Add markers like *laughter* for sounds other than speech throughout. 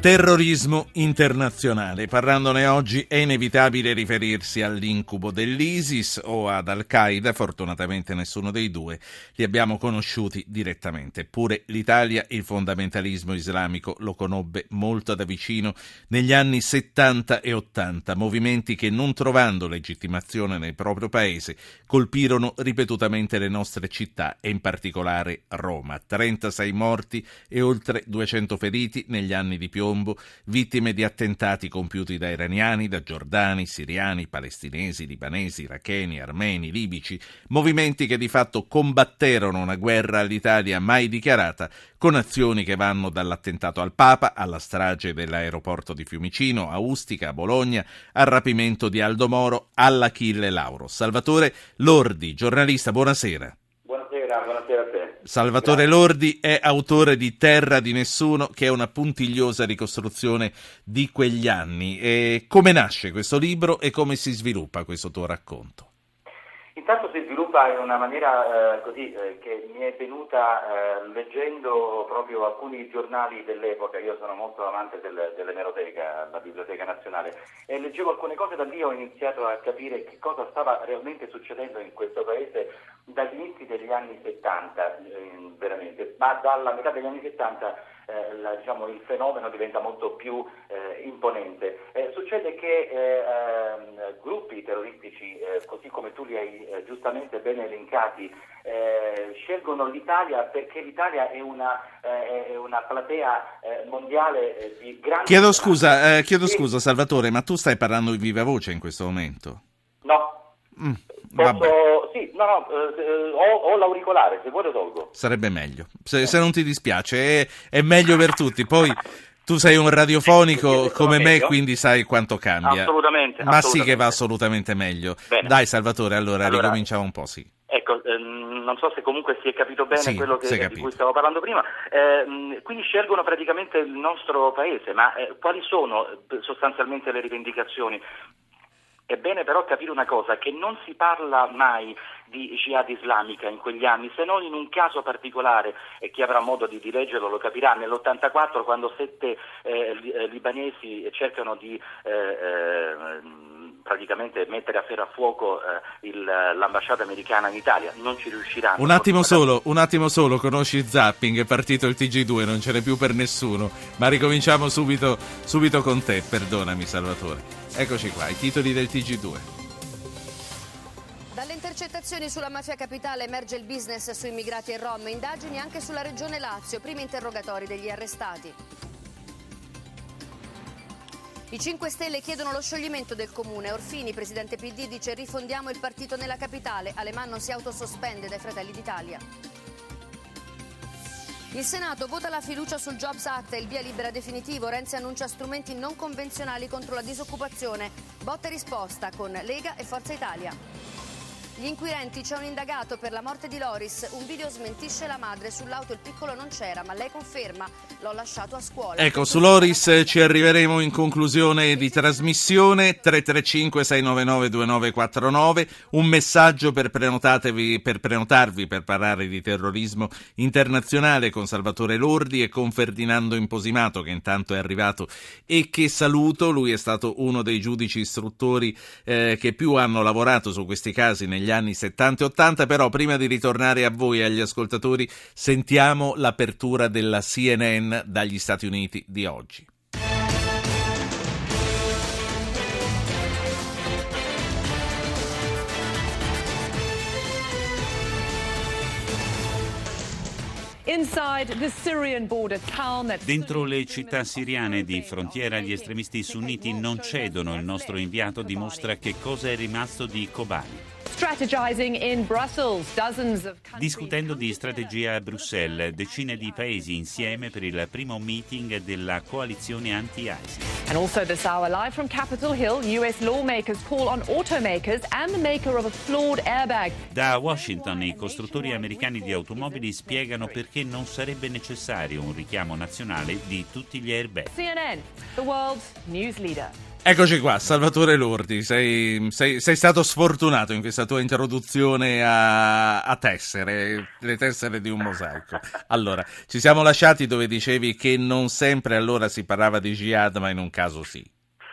Terrorismo internazionale. Parlandone oggi è inevitabile riferirsi all'incubo dell'ISIS o ad Al-Qaeda, fortunatamente nessuno dei due li abbiamo conosciuti direttamente. Eppure l'Italia il fondamentalismo islamico lo conobbe molto da vicino negli anni 70 e 80, movimenti che non trovando legittimazione nel proprio paese colpirono ripetutamente le nostre città e in particolare Roma. 36 morti e oltre 200 feriti negli anni di più Colombo, vittime di attentati compiuti da iraniani, da giordani, siriani, palestinesi, libanesi, iracheni, armeni, libici, movimenti che di fatto combatterono una guerra all'Italia mai dichiarata, con azioni che vanno dall'attentato al Papa alla strage dell'aeroporto di Fiumicino, a Ustica, a Bologna, al rapimento di Aldo Moro, all'Achille Lauro. Salvatore Lordi, giornalista, buonasera. Salvatore Lordi è autore di Terra di Nessuno, che è una puntigliosa ricostruzione di quegli anni. E come nasce questo libro e come si sviluppa questo tuo racconto? Sviluppa in una maniera eh, così eh, che mi è venuta eh, leggendo proprio alcuni giornali dell'epoca, io sono molto amante del, dell'emeroteca, la Biblioteca Nazionale, e leggevo alcune cose da lì ho iniziato a capire che cosa stava realmente succedendo in questo paese dagli inizi degli anni 70, eh, veramente, ma dalla metà degli anni 70 eh, la, diciamo, il fenomeno diventa molto più eh, imponente. Eh, succede che eh, ehm, gruppi terroristici, eh, così come tu li hai giustamente ben elencati, scelgono l'Italia perché l'Italia è una, è una platea mondiale di grandi... Chiedo scusa, chiedo scusa Salvatore, ma tu stai parlando di viva voce in questo momento? No. Mm. Posso, sì, no, no, eh, ho, ho, l'auricolare, se vuoi lo tolgo. Sarebbe meglio, se, se non ti dispiace, è, è, meglio per tutti. Poi tu sei un radiofonico come me, quindi sai quanto cambia. Assolutamente. Ma assolutamente. sì che va assolutamente meglio. Bene. Dai Salvatore, allora, allora ricominciamo un po', sì. Ecco, ehm, non so se comunque si è capito bene sì, quello che, di cui stavo parlando prima. Eh, quindi scelgono praticamente il nostro paese, ma eh, quali sono eh, sostanzialmente le rivendicazioni? È bene però capire una cosa, che non si parla mai di jihad islamica in quegli anni, se non in un caso particolare, e chi avrà modo di, di leggerlo lo capirà, nell'84 quando sette eh, eh libanesi cercano di eh, eh, praticamente mettere a ferro a fuoco eh, il, l'ambasciata americana in Italia, non ci riusciranno. Un attimo solo, un attimo solo, conosci Zapping, è partito il TG2, non ce n'è più per nessuno, ma ricominciamo subito, subito con te, perdonami Salvatore. Eccoci qua, i titoli del TG2. Dalle intercettazioni sulla mafia capitale emerge il business su immigrati e rom, indagini anche sulla regione Lazio, primi interrogatori degli arrestati. I 5 Stelle chiedono lo scioglimento del comune. Orfini, presidente PD, dice rifondiamo il partito nella capitale. Alemanno si autosospende dai Fratelli d'Italia. Il Senato vota la fiducia sul Jobs Act e il via libera definitivo. Renzi annuncia strumenti non convenzionali contro la disoccupazione. Botta e risposta con Lega e Forza Italia. Gli inquirenti, c'è un indagato per la morte di Loris. Un video smentisce la madre. Sull'auto il piccolo non c'era, ma lei conferma. L'ho lasciato a scuola. Ecco, su Loris ci arriveremo in conclusione di trasmissione. 335-699-2949. Un messaggio per, per prenotarvi per parlare di terrorismo internazionale con Salvatore Lordi e con Ferdinando Imposimato, che intanto è arrivato e che saluto. Lui è stato uno dei giudici istruttori eh, che più hanno lavorato su questi casi negli negli anni 70 e 80, però prima di ritornare a voi e agli ascoltatori sentiamo l'apertura della CNN dagli Stati Uniti di oggi. Dentro le città siriane di frontiera gli estremisti sunniti non cedono. Il nostro inviato dimostra che cosa è rimasto di Kobani. Discutendo di strategia a Bruxelles, decine di paesi insieme per il primo meeting della coalizione anti-ISIS. And also this hour live from Capitol Hill, US lawmakers call on automakers and the maker of a flawed airbag. Da Washington i costruttori americani di automobili spiegano perché non sarebbe necessario un richiamo nazionale di tutti gli airbag. CNN, the world's news leader. Eccoci qua, Salvatore Lordi, sei, sei, sei, stato sfortunato in questa tua introduzione a, a, tessere, le tessere di un mosaico. Allora, ci siamo lasciati dove dicevi che non sempre allora si parlava di jihad, ma in un caso sì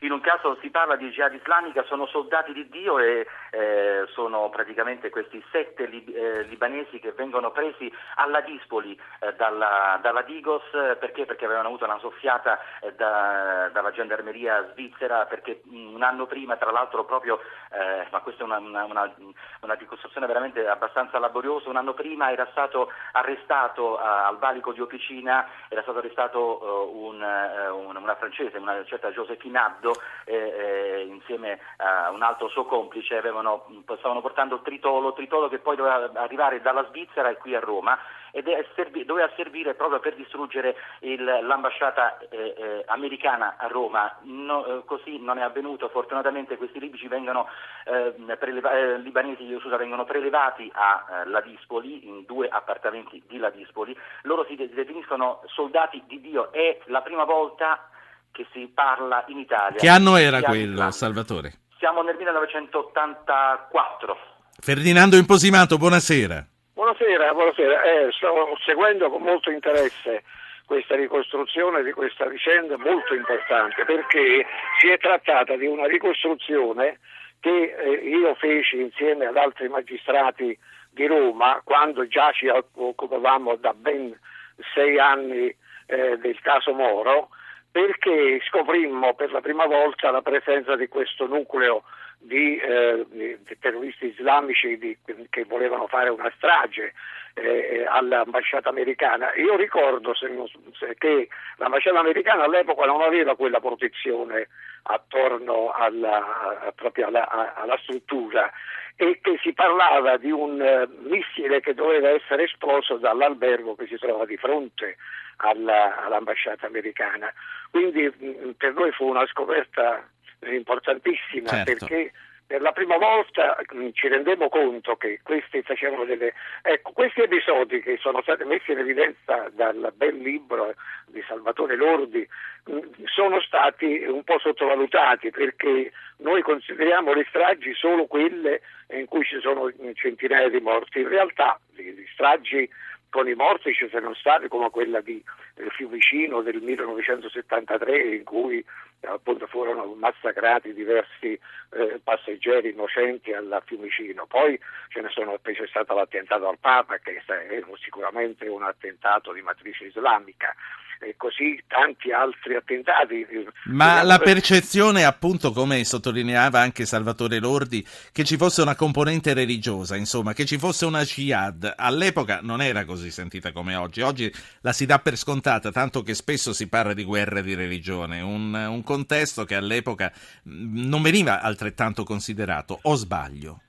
in un caso si parla di jihad islamica, sono soldati di Dio e eh, sono praticamente questi sette lib- eh, libanesi che vengono presi alla Dispoli eh, dalla, dalla, Digos perché? perché avevano avuto una soffiata eh, da, dalla gendarmeria svizzera perché un anno prima, tra l'altro proprio, eh, ma questa è una, una, una, una, ricostruzione veramente abbastanza laboriosa, un anno prima era stato arrestato al valico di Opicina, era stato arrestato un, una francese, una certa Josephine Abdo, eh, eh, insieme a un altro suo complice avevano, stavano portando tritolo, tritolo che poi doveva arrivare dalla Svizzera e qui a Roma ed servi, doveva servire proprio per distruggere il, l'ambasciata eh, eh, americana a Roma. No, eh, così non è avvenuto, fortunatamente questi libici vengono, eh, preleva- eh, libanesi scusa, vengono prelevati a Ladispoli, in due appartamenti di Ladispoli, loro si definiscono soldati di Dio, è la prima volta che si parla in Italia. Che anno era quello, Salvatore? Siamo nel 1984. Ferdinando Imposimato, buonasera. Buonasera, buonasera. Eh, sto seguendo con molto interesse questa ricostruzione di questa vicenda molto importante perché si è trattata di una ricostruzione che eh, io feci insieme ad altri magistrati di Roma quando già ci occupavamo da ben sei anni eh, del caso Moro perché scoprimmo per la prima volta la presenza di questo nucleo di, eh, di terroristi islamici di, che volevano fare una strage eh, all'ambasciata americana. Io ricordo se non, se, che l'ambasciata americana all'epoca non aveva quella protezione attorno alla, alla, alla struttura e che si parlava di un uh, missile che doveva essere esploso dall'albergo che si trova di fronte alla, all'ambasciata americana. Quindi mh, mm, per noi fu una scoperta importantissima certo. perché per la prima volta mm, ci rendemmo conto che questi facevano delle... Ecco, questi episodi che sono stati messi in evidenza dal bel libro di Salvatore Lordi mm, sono stati un po' sottovalutati perché noi consideriamo le stragi solo quelle in cui ci sono centinaia di morti. In realtà le stragi con i morti ci sono stati come quella di eh, Fiumicino del 1973 in cui eh, appunto furono massacrati diversi eh, passeggeri innocenti alla Fiumicino. Poi sono, c'è stato l'attentato al Papa che è sicuramente un attentato di matrice islamica e così tanti altri attentati. Ma la percezione, appunto, come sottolineava anche Salvatore Lordi, che ci fosse una componente religiosa, insomma, che ci fosse una jihad, all'epoca non era così sentita come oggi. Oggi la si dà per scontata, tanto che spesso si parla di guerre di religione, un, un contesto che all'epoca non veniva altrettanto considerato, o sbaglio?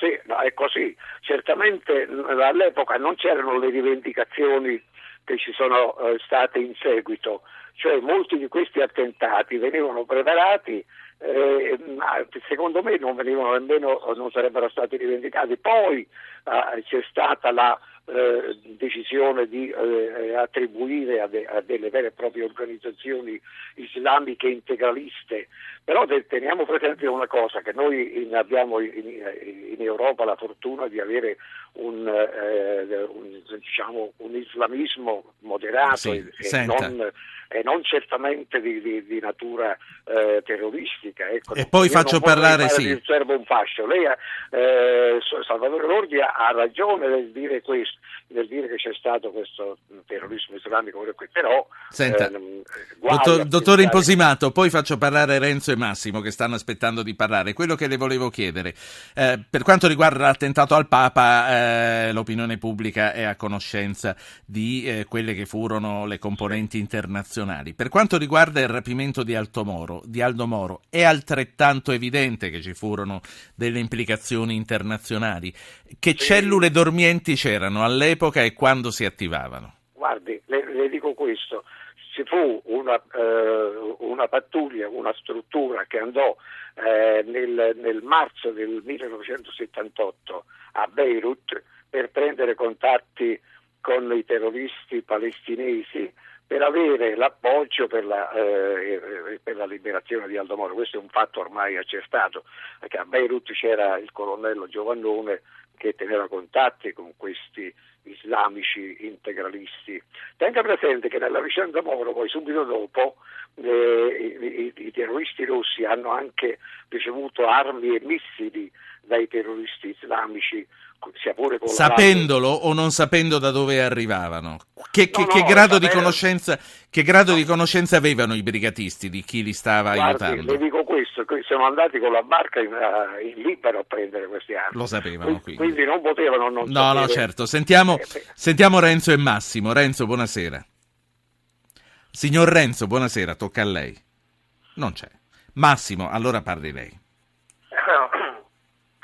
Sì, no, è così. Certamente all'epoca non c'erano le rivendicazioni che ci sono eh, state in seguito, cioè molti di questi attentati venivano preparati eh, ma secondo me non venivano nemmeno, non sarebbero stati rivendicati. Poi eh, c'è stata la eh, decisione di eh, attribuire a, de, a, delle vere e proprie organizzazioni islamiche integraliste, però teniamo presente una cosa, che noi in, abbiamo in, in, Europa la fortuna di avere un, eh, un, diciamo, un islamismo moderato sì, e, non e non certamente di, di, di natura eh, terroristica. Ecco, e poi faccio parlare, sì. Serve un fascio. Lei, eh, Salvatore Lordi ha ragione nel dire questo, nel dire che c'è stato questo terrorismo islamico, però... Senta, eh, dottor, dottore Imposimato, poi faccio parlare Renzo e Massimo che stanno aspettando di parlare. Quello che le volevo chiedere, eh, per quanto riguarda l'attentato al Papa, eh, l'opinione pubblica è a conoscenza di eh, quelle che furono le componenti internazionali. Per quanto riguarda il rapimento di, Moro, di Aldo Moro, è altrettanto evidente che ci furono delle implicazioni internazionali. Che cellule dormienti c'erano all'epoca e quando si attivavano? Guardi, le, le dico questo. Ci fu una, eh, una, pattuglia, una struttura che andò eh, nel, nel marzo del 1978 a Beirut per prendere contatti con i terroristi palestinesi per avere l'appoggio per la, eh, per la, liberazione di Aldo Moro. Questo è un fatto ormai accertato, perché a Beirut c'era il colonnello Giovannone che teneva contatti con questi islamici integralisti. Tenga presente che nella vicenda Moro, poi subito dopo, eh, i, i, i, terroristi rossi hanno anche ricevuto armi e missili dai terroristi islamici, Sapendolo o non sapendo da dove arrivavano? Che, che, no, che, grado, di che grado di conoscenza avevano i brigatisti di chi li stava Guardi, aiutando? Le dico questo, sono andati con la barca in, uh, in Libano a prendere questi armi. Lo sapevano quindi. quindi non potevano non No, sapere. no, certo. Sentiamo, eh, sentiamo Renzo e Massimo. Renzo, buonasera. Signor Renzo, buonasera, tocca a lei. Non c'è. Massimo, allora parli lei.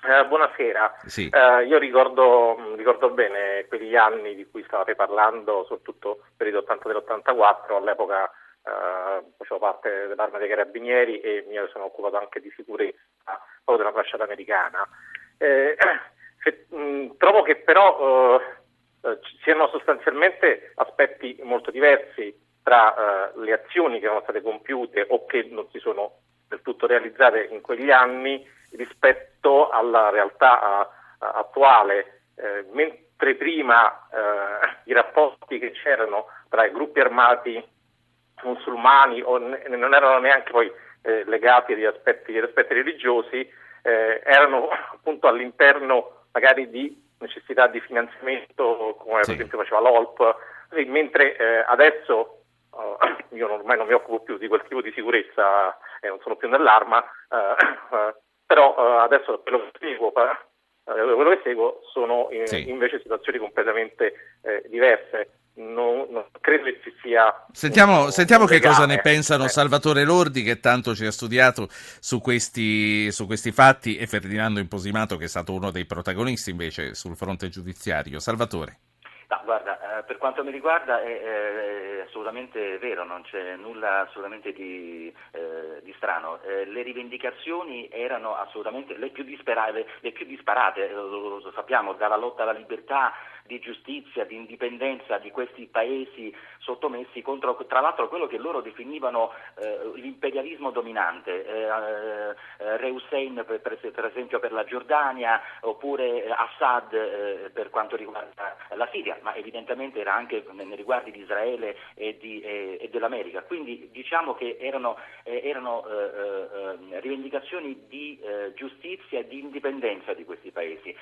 Eh, buonasera, sì. eh, io ricordo, ricordo, bene quegli anni di cui stavate parlando, soprattutto per il 80 dell'84, all'epoca eh, facevo parte dell'arma dei carabinieri e mi sono occupato anche di sicurezza proprio della fasciata americana. Eh, *clears throat* se, mh, trovo che però eh, ci siano sostanzialmente aspetti molto diversi tra le azioni che sono state compiute o che non si sono del tutto realizzate in quegli anni rispetto alla realtà attuale, eh, mentre prima eh, i rapporti che c'erano tra i gruppi armati musulmani non erano neanche poi eh, legati agli aspetti, agli aspetti religiosi, eh, erano appunto all'interno magari di necessità di finanziamento, come sì. per esempio faceva l'OLP, mentre eh, adesso io ormai non mi occupo più di quel tipo di sicurezza e non sono più nell'arma, eh, però eh, adesso quello che seguo, eh, quello che seguo sono in, sì. invece situazioni completamente eh, diverse. Non, non, credo che ci sia. Sentiamo, un, sentiamo un che cosa ne pensano eh. Salvatore Lordi, che tanto ci ha studiato su questi, su questi fatti, e Ferdinando Imposimato, che è stato uno dei protagonisti invece sul fronte giudiziario. Salvatore. No, guarda, eh, per quanto mi riguarda è, è, assolutamente vero, non c'è nulla assolutamente di, eh, di strano. Eh, le rivendicazioni erano assolutamente le più le più disparate lo, lo sappiamo, dalla lotta alla libertà di giustizia, di indipendenza di questi paesi sottomessi contro tra l'altro quello che loro definivano eh, l'imperialismo dominante, eh, eh, Re Hussein per, per, esempio per la Giordania oppure Assad eh, per quanto riguarda la Siria, ma evidentemente era anche nei riguardi di Israele e, di, e dell'America. Quindi diciamo che erano, eh, erano eh, rivendicazioni di giustizia e di indipendenza di questi paesi.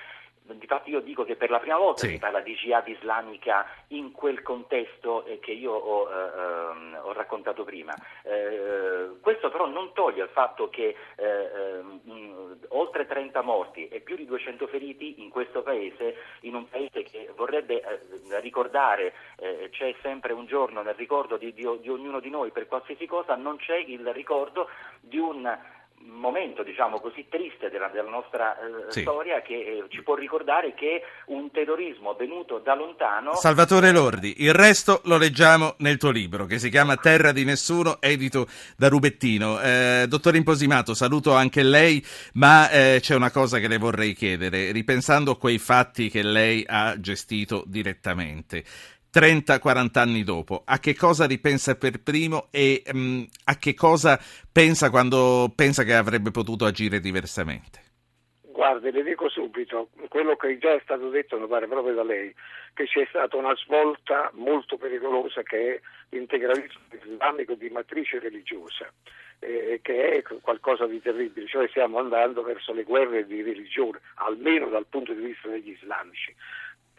Difatti io dico che per la prima volta sì. si parla di jihad islamica in quel contesto eh, che io ho, eh, ehm, ho raccontato prima. Eh, questo però non toglie il fatto che eh, ehm, oltre 30 morti e più di 200 feriti in questo paese, in un paese che vorrebbe eh, ricordare, eh, c'è sempre un giorno nel ricordo di, di, di ognuno di noi per qualsiasi cosa, non c'è il ricordo di un momento diciamo così triste della, della nostra eh, sì. storia che eh, ci può ricordare che un terrorismo venuto da lontano Salvatore Lordi, il resto lo leggiamo nel tuo libro che si chiama Terra di Nessuno, edito da Rubettino. Eh, dottor Imposimato, saluto anche lei, ma eh, c'è una cosa che le vorrei chiedere, ripensando a quei fatti che lei ha gestito direttamente. 30-40 anni dopo, a che cosa ripensa per primo e um, a che cosa pensa quando pensa che avrebbe potuto agire diversamente? Guardi, le dico subito, quello che già è stato detto mi pare proprio da lei, che c'è stata una svolta molto pericolosa che è l'integralismo islamico di matrice religiosa, eh, che è qualcosa di terribile, cioè stiamo andando verso le guerre di religione, almeno dal punto di vista degli islamici.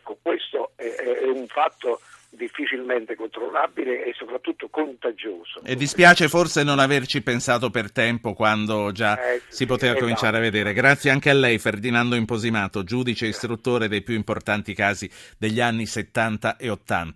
Ecco, questo è, è un fatto difficilmente controllabile e soprattutto contagioso. E dispiace forse non averci pensato per tempo quando già eh, si poteva esatto. cominciare a vedere. Grazie anche a lei Ferdinando Imposimato, giudice istruttore dei più importanti casi degli anni 70 e 80.